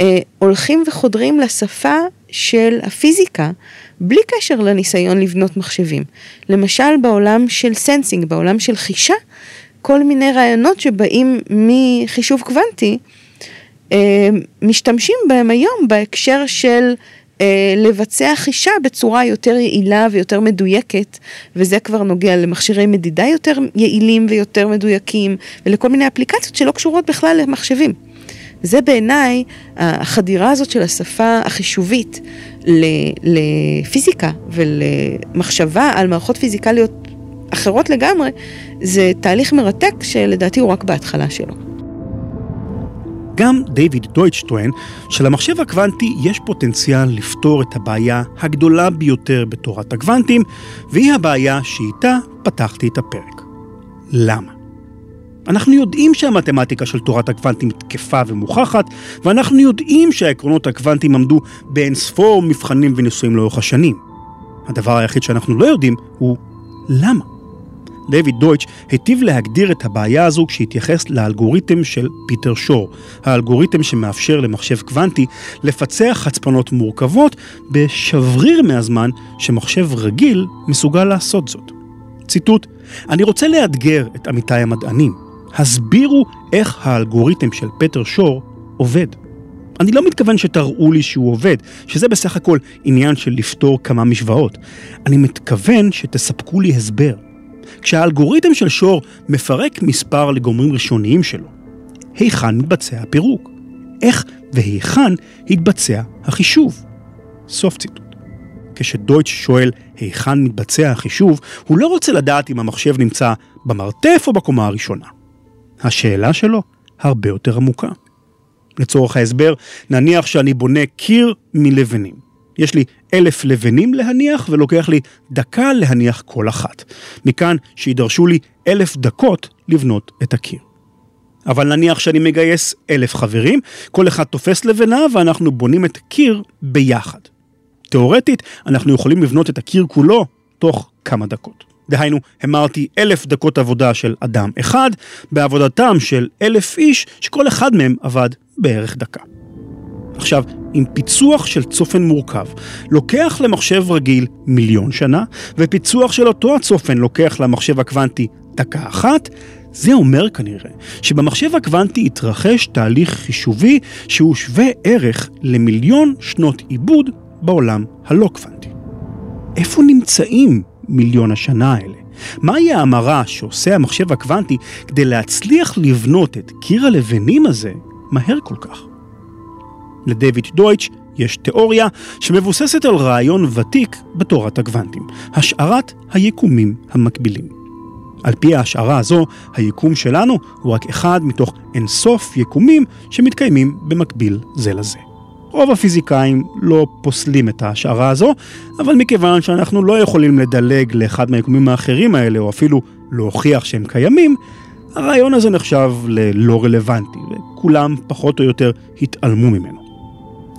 אה, הולכים וחודרים לשפה של הפיזיקה בלי קשר לניסיון לבנות מחשבים. למשל בעולם של sensing, בעולם של חישה, כל מיני רעיונות שבאים מחישוב קוונטי, אה, משתמשים בהם היום בהקשר של אה, לבצע חישה בצורה יותר יעילה ויותר מדויקת, וזה כבר נוגע למכשירי מדידה יותר יעילים ויותר מדויקים, ולכל מיני אפליקציות שלא קשורות בכלל למחשבים. זה בעיניי החדירה הזאת של השפה החישובית לפיזיקה ולמחשבה על מערכות פיזיקליות אחרות לגמרי, זה תהליך מרתק שלדעתי הוא רק בהתחלה שלו. גם דיוויד דויטש טוען שלמחשב הקוונטי יש פוטנציאל לפתור את הבעיה הגדולה ביותר בתורת הקוונטים, והיא הבעיה שאיתה פתחתי את הפרק. למה? אנחנו יודעים שהמתמטיקה של תורת הקוונטים תקפה ומוכחת, ואנחנו יודעים שהעקרונות הקוונטיים עמדו באין ספור מבחנים וניסויים לאורך השנים. הדבר היחיד שאנחנו לא יודעים הוא למה. דויד דויטש היטיב להגדיר את הבעיה הזו כשהתייחס לאלגוריתם של פיטר שור, האלגוריתם שמאפשר למחשב קוונטי לפצח חצפנות מורכבות בשבריר מהזמן שמחשב רגיל מסוגל לעשות זאת. ציטוט: אני רוצה לאתגר את עמיתיי המדענים. הסבירו איך האלגוריתם של פטר שור עובד. אני לא מתכוון שתראו לי שהוא עובד, שזה בסך הכל עניין של לפתור כמה משוואות. אני מתכוון שתספקו לי הסבר. כשהאלגוריתם של שור מפרק מספר לגורמים ראשוניים שלו, היכן מתבצע הפירוק? איך והיכן התבצע החישוב? סוף ציטוט. כשדויטש שואל היכן מתבצע החישוב, הוא לא רוצה לדעת אם המחשב נמצא במרתף או בקומה הראשונה. השאלה שלו הרבה יותר עמוקה. לצורך ההסבר, נניח שאני בונה קיר מלבנים. יש לי אלף לבנים להניח ולוקח לי דקה להניח כל אחת. מכאן שידרשו לי אלף דקות לבנות את הקיר. אבל נניח שאני מגייס אלף חברים, כל אחד תופס לבנה ואנחנו בונים את קיר ביחד. תאורטית, אנחנו יכולים לבנות את הקיר כולו תוך כמה דקות. דהיינו, המרתי אלף דקות עבודה של אדם אחד, בעבודתם של אלף איש, שכל אחד מהם עבד בערך דקה. עכשיו, אם פיצוח של צופן מורכב לוקח למחשב רגיל מיליון שנה, ופיצוח של אותו הצופן לוקח למחשב הקוונטי דקה אחת, זה אומר כנראה שבמחשב הקוונטי התרחש תהליך חישובי שהוא שווה ערך למיליון שנות עיבוד בעולם הלא קוונטי. איפה נמצאים מיליון השנה האלה? מהי ההמרה שעושה המחשב הקוונטי כדי להצליח לבנות את קיר הלבנים הזה מהר כל כך? לדייוויד דויטש יש תיאוריה שמבוססת על רעיון ותיק בתורת הקוונטים, השערת היקומים המקבילים. על פי ההשערה הזו, היקום שלנו הוא רק אחד מתוך אינסוף יקומים שמתקיימים במקביל זה לזה. רוב הפיזיקאים לא פוסלים את ההשערה הזו, אבל מכיוון שאנחנו לא יכולים לדלג לאחד מהיקומים האחרים האלה, או אפילו להוכיח שהם קיימים, הרעיון הזה נחשב ללא רלוונטי, וכולם פחות או יותר התעלמו ממנו.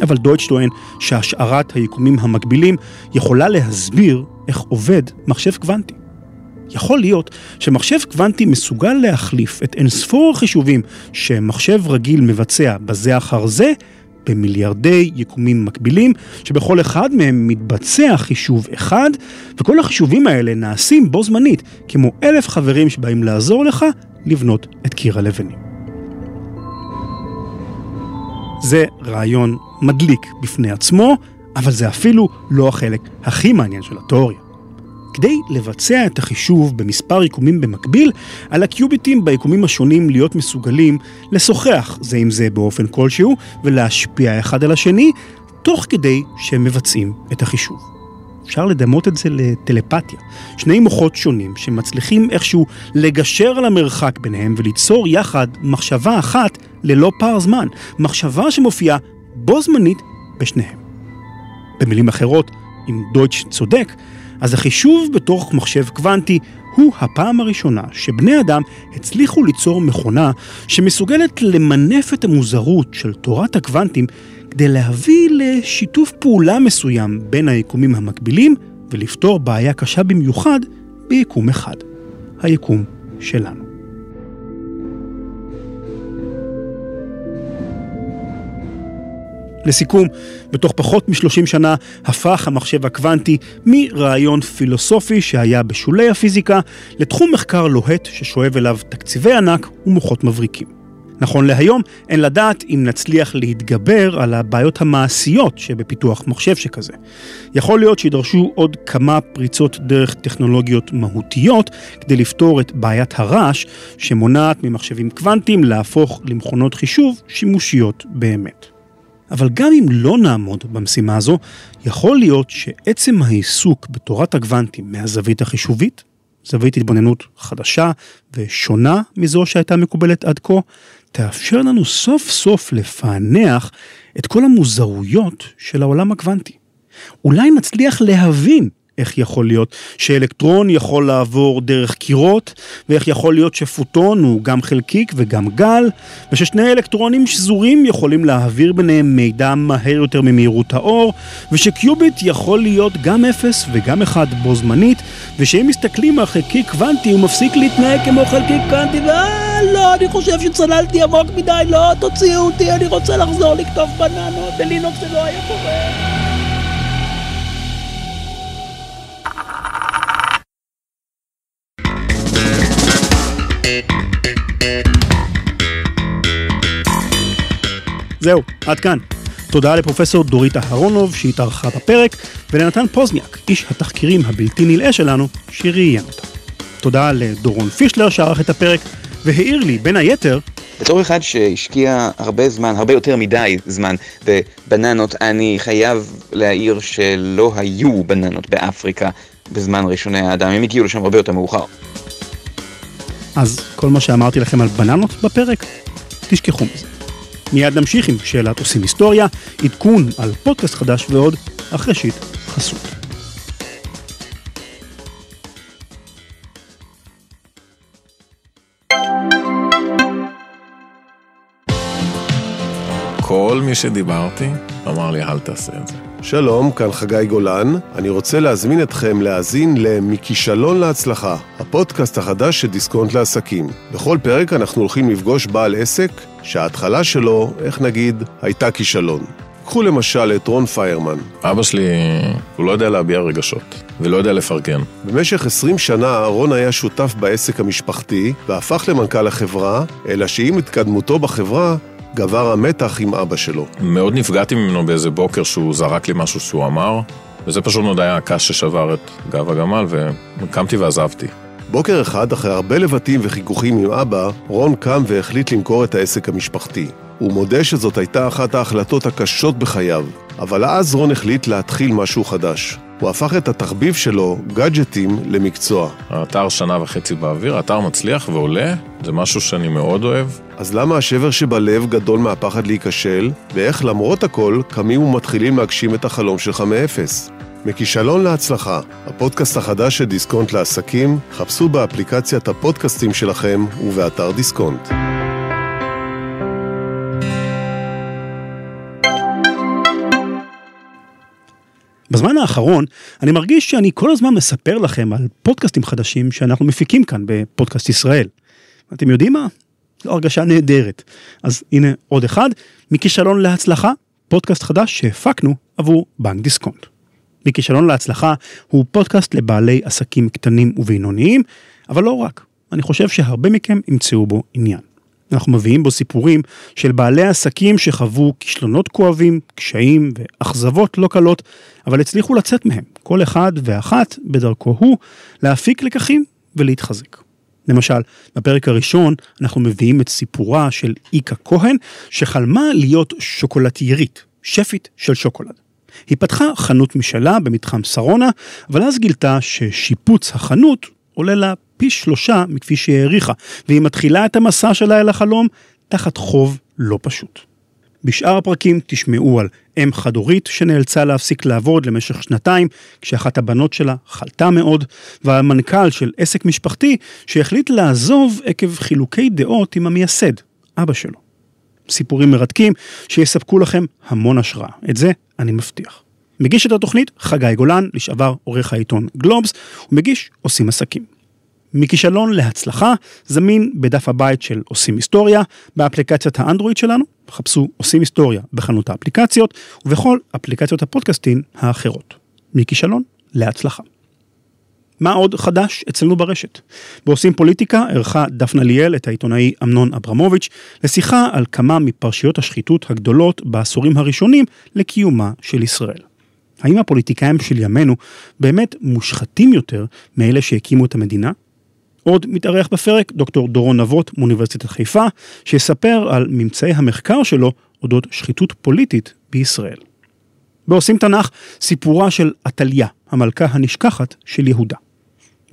אבל דויטש טוען שהשערת היקומים המקבילים יכולה להסביר איך עובד מחשב קוונטי. יכול להיות שמחשב קוונטי מסוגל להחליף את אינספור החישובים שמחשב רגיל מבצע בזה אחר זה במיליארדי יקומים מקבילים, שבכל אחד מהם מתבצע חישוב אחד, וכל החישובים האלה נעשים בו זמנית, כמו אלף חברים שבאים לעזור לך לבנות את קיר הלבנים. זה רעיון מדליק בפני עצמו, אבל זה אפילו לא החלק הכי מעניין של התיאוריה. כדי לבצע את החישוב במספר יקומים במקביל, על הקיוביטים ביקומים השונים להיות מסוגלים לשוחח זה עם זה באופן כלשהו ולהשפיע אחד על השני, תוך כדי שהם מבצעים את החישוב. אפשר לדמות את זה לטלפתיה. שני מוחות שונים שמצליחים איכשהו לגשר על המרחק ביניהם וליצור יחד מחשבה אחת ללא פער זמן. מחשבה שמופיעה בו זמנית בשניהם. במילים אחרות, אם דויטש צודק, אז החישוב בתוך מחשב קוונטי הוא הפעם הראשונה שבני אדם הצליחו ליצור מכונה שמסוגלת למנף את המוזרות של תורת הקוונטים כדי להביא לשיתוף פעולה מסוים בין היקומים המקבילים ולפתור בעיה קשה במיוחד ביקום אחד, היקום שלנו. לסיכום, בתוך פחות מ-30 שנה הפך המחשב הקוונטי מרעיון פילוסופי שהיה בשולי הפיזיקה לתחום מחקר לוהט ששואב אליו תקציבי ענק ומוחות מבריקים. נכון להיום, אין לדעת אם נצליח להתגבר על הבעיות המעשיות שבפיתוח מחשב שכזה. יכול להיות שידרשו עוד כמה פריצות דרך טכנולוגיות מהותיות כדי לפתור את בעיית הרעש שמונעת ממחשבים קוונטיים להפוך למכונות חישוב שימושיות באמת. אבל גם אם לא נעמוד במשימה הזו, יכול להיות שעצם העיסוק בתורת הגוונטים מהזווית החישובית, זווית התבוננות חדשה ושונה מזו שהייתה מקובלת עד כה, תאפשר לנו סוף סוף לפענח את כל המוזרויות של העולם הקוונטי. אולי נצליח להבין איך יכול להיות שאלקטרון יכול לעבור דרך קירות, ואיך יכול להיות שפוטון הוא גם חלקיק וגם גל, וששני אלקטרונים שזורים יכולים להעביר ביניהם מידע מהר יותר ממהירות האור, ושקיוביט יכול להיות גם אפס וגם אחד בו זמנית, ושאם מסתכלים על חלקיק קוונטי הוא מפסיק להתנהג כמו חלקיק קוונטי, ואה, לא, אני חושב שצללתי עמוק מדי, לא, תוציאו אותי, אני רוצה לחזור לכתוב בננות, בלינוקס זה לא היה קורה. זהו, עד כאן. תודה לפרופסור דורית אהרונוב שהתארחה בפרק, ולנתן פוזניאק, איש התחקירים הבלתי נלאה שלנו, שראיין אותה. תודה לדורון פישלר שערך את הפרק, והעיר לי, בין היתר, בתור אחד שהשקיע הרבה זמן, הרבה יותר מדי זמן, בבננות, אני חייב להעיר שלא היו בננות באפריקה בזמן ראשוני האדם, הם הגיעו לשם הרבה יותר מאוחר. אז כל מה שאמרתי לכם על בננות בפרק, תשכחו מזה. מיד נמשיך עם שאלת עושים היסטוריה, עדכון על פודקאסט חדש ועוד, אחרי שיט חסות. כל מי שדיברתי אמר לי אל תעשה את זה. שלום, כאן חגי גולן. אני רוצה להזמין אתכם להאזין ל"מכישלון להצלחה", הפודקאסט החדש של דיסקונט לעסקים. בכל פרק אנחנו הולכים לפגוש בעל עסק שההתחלה שלו, איך נגיד, הייתה כישלון. קחו למשל את רון פיירמן. אבא שלי, הוא לא יודע להביע רגשות, ולא יודע לפרגן. במשך 20 שנה רון היה שותף בעסק המשפחתי, והפך למנכ"ל החברה, אלא שעם התקדמותו בחברה, גבר המתח עם אבא שלו. מאוד נפגעתי ממנו באיזה בוקר שהוא זרק לי משהו שהוא אמר, וזה פשוט מאוד היה הקש ששבר את גב הגמל, וקמתי ועזבתי. בוקר אחד, אחרי הרבה לבטים וחיכוכים עם אבא, רון קם והחליט למכור את העסק המשפחתי. הוא מודה שזאת הייתה אחת ההחלטות הקשות בחייו, אבל אז רון החליט להתחיל משהו חדש. הוא הפך את התחביב שלו, גאדג'טים, למקצוע. האתר שנה וחצי באוויר, האתר מצליח ועולה, זה משהו שאני מאוד אוהב. אז למה השבר שבלב גדול מהפחד להיכשל, ואיך למרות הכל קמים ומתחילים להגשים את החלום שלך מאפס? מכישלון להצלחה, הפודקאסט החדש של דיסקונט לעסקים, חפשו באפליקציית הפודקאסטים שלכם ובאתר דיסקונט. בזמן האחרון אני מרגיש שאני כל הזמן מספר לכם על פודקאסטים חדשים שאנחנו מפיקים כאן בפודקאסט ישראל. אתם יודעים מה? זו הרגשה נהדרת. אז הנה עוד אחד, מכישלון להצלחה, פודקאסט חדש שהפקנו עבור בנק דיסקונט. מכישלון להצלחה הוא פודקאסט לבעלי עסקים קטנים ובינוניים, אבל לא רק. אני חושב שהרבה מכם ימצאו בו עניין. אנחנו מביאים בו סיפורים של בעלי עסקים שחוו כישלונות כואבים, קשיים ואכזבות לא קלות, אבל הצליחו לצאת מהם, כל אחד ואחת בדרכו הוא, להפיק לקחים ולהתחזק. למשל, בפרק הראשון אנחנו מביאים את סיפורה של איקה כהן, שחלמה להיות שוקולטיירית, שפית של שוקולד. היא פתחה חנות משלה במתחם שרונה, אבל אז גילתה ששיפוץ החנות עולה לה פי שלושה מכפי שהיא העריכה, והיא מתחילה את המסע שלה אל החלום תחת חוב לא פשוט. בשאר הפרקים תשמעו על אם חד-הורית שנאלצה להפסיק לעבוד למשך שנתיים כשאחת הבנות שלה חלתה מאוד, ועל מנכ"ל של עסק משפחתי שהחליט לעזוב עקב חילוקי דעות עם המייסד, אבא שלו. סיפורים מרתקים שיספקו לכם המון השראה, את זה אני מבטיח. מגיש את התוכנית חגי גולן, לשעבר עורך העיתון גלובס, ומגיש עושים עסקים. מכישלון להצלחה, זמין בדף הבית של עושים היסטוריה, באפליקציית האנדרואיד שלנו, חפשו עושים היסטוריה בחנות האפליקציות, ובכל אפליקציות הפודקאסטים האחרות. מכישלון להצלחה. מה עוד חדש אצלנו ברשת? בעושים פוליטיקה ערכה דפנה ליאל את העיתונאי אמנון אברמוביץ' לשיחה על כמה מפרשיות השחיתות הגדולות בעשורים הראשונים לקיומה של ישראל. האם הפוליטיקאים של ימינו באמת מושחתים יותר מאלה שהקימו את המדינה? עוד מתארח בפרק דוקטור דורון נבות מאוניברסיטת חיפה, שיספר על ממצאי המחקר שלו אודות שחיתות פוליטית בישראל. בעושים תנ"ך, סיפורה של עתליה, המלכה הנשכחת של יהודה.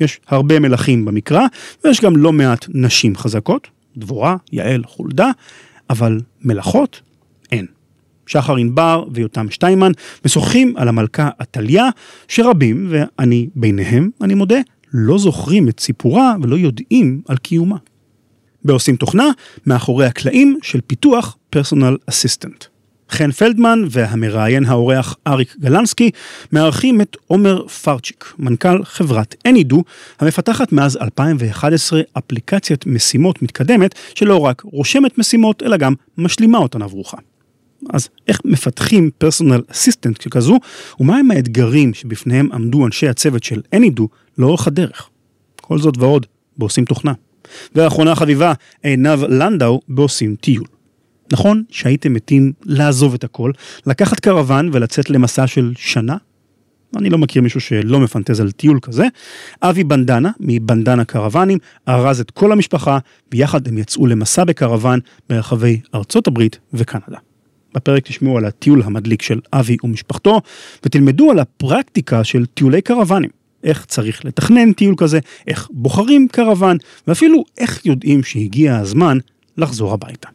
יש הרבה מלכים במקרא, ויש גם לא מעט נשים חזקות, דבורה, יעל, חולדה, אבל מלאכות אין. שחר ענבר ויותם שטיימן משוחחים על המלכה עתליה, שרבים, ואני ביניהם, אני מודה, לא זוכרים את סיפורה ולא יודעים על קיומה. בעושים תוכנה, מאחורי הקלעים של פיתוח פרסונל אסיסטנט. חן פלדמן והמראיין האורח אריק גלנסקי מארחים את עומר פרצ'יק, מנכ"ל חברת Anydo, המפתחת מאז 2011 אפליקציית משימות מתקדמת, שלא רק רושמת משימות, אלא גם משלימה אותן עבורך. אז איך מפתחים פרסונל אסיסטנט ככזו, ומהם האתגרים שבפניהם עמדו אנשי הצוות של Anydo לאורך הדרך. כל זאת ועוד בעושים תוכנה. ואחרונה חביבה, עינב לנדאו בעושים טיול. נכון שהייתם מתים לעזוב את הכל, לקחת קרוון ולצאת למסע של שנה? אני לא מכיר מישהו שלא מפנטז על טיול כזה. אבי בנדנה, מבנדנה קרוונים, ארז את כל המשפחה, ויחד הם יצאו למסע בקרוון ברחבי ארצות הברית וקנדה. בפרק תשמעו על הטיול המדליק של אבי ומשפחתו, ותלמדו על הפרקטיקה של טיולי קרוונים. איך צריך לתכנן טיול כזה, איך בוחרים קרוון, ואפילו איך יודעים שהגיע הזמן לחזור הביתה.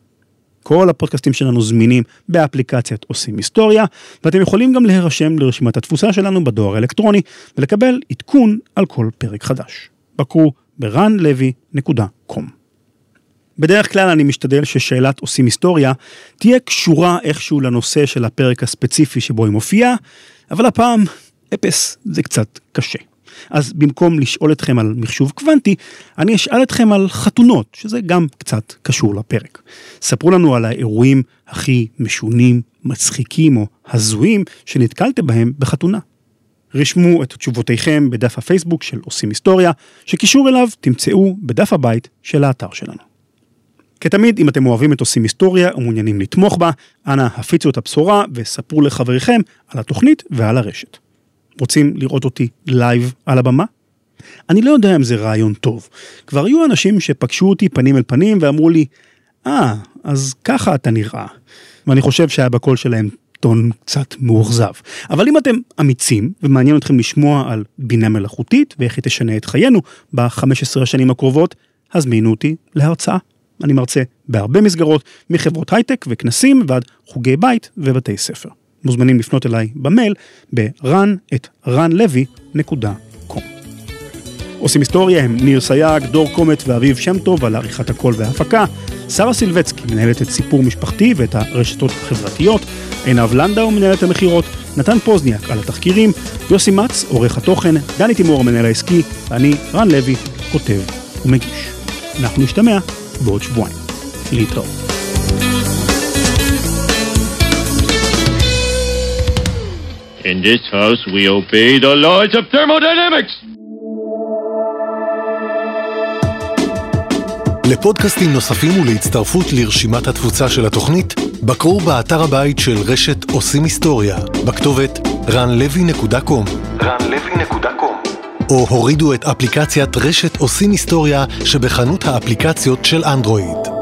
כל הפודקאסטים שלנו זמינים באפליקציית עושים היסטוריה, ואתם יכולים גם להירשם לרשימת התפוסה שלנו בדואר האלקטרוני ולקבל עדכון על כל פרק חדש. בקרו ב-runlevy.com. בדרך כלל אני משתדל ששאלת עושים היסטוריה תהיה קשורה איכשהו לנושא של הפרק הספציפי שבו היא מופיעה, אבל הפעם אפס זה קצת קשה. אז במקום לשאול אתכם על מחשוב קוונטי, אני אשאל אתכם על חתונות, שזה גם קצת קשור לפרק. ספרו לנו על האירועים הכי משונים, מצחיקים או הזויים שנתקלתם בהם בחתונה. רשמו את תשובותיכם בדף הפייסבוק של עושים היסטוריה, שקישור אליו תמצאו בדף הבית של האתר שלנו. כתמיד, אם אתם אוהבים את עושים היסטוריה ומעוניינים לתמוך בה, אנא הפיצו את הבשורה וספרו לחבריכם על התוכנית ועל הרשת. רוצים לראות אותי לייב על הבמה? אני לא יודע אם זה רעיון טוב. כבר היו אנשים שפגשו אותי פנים אל פנים ואמרו לי, אה, אה, אז ככה אתה נראה. ואני חושב שהיה בקול שלהם טון קצת מאוכזב. אבל אם אתם אמיצים ומעניין אתכם לשמוע על בינה מלאכותית ואיך היא תשנה את חיינו ב-15 השנים הקרובות, הזמינו אותי להרצאה. אני מרצה בהרבה מסגרות, מחברות הייטק וכנסים ועד חוגי בית ובתי ספר. מוזמנים לפנות אליי במייל ב- ran@ranlevi.com. עושים היסטוריה הם ניר סייג, דור קומט ואביב שם טוב על עריכת הקול וההפקה, שרה סילבצקי מנהלת את סיפור משפחתי ואת הרשתות החברתיות, עינב לנדאו מנהלת המכירות, נתן פוזניאק על התחקירים, יוסי מצ עורך התוכן, דני תימור המנהל העסקי, ואני רן לוי כותב ומגיש. אנחנו נשתמע בעוד שבועיים. להתראות. In this house we obey the laws of thermodynamics. לפודקאסטים נוספים ולהצטרפות לרשימת התפוצה של התוכנית, בקרו באתר הבית של רשת עושים היסטוריה, בכתובת ranlevy.com. ranlevy.com או הורידו את אפליקציית רשת עושים היסטוריה שבחנות האפליקציות של אנדרואיד.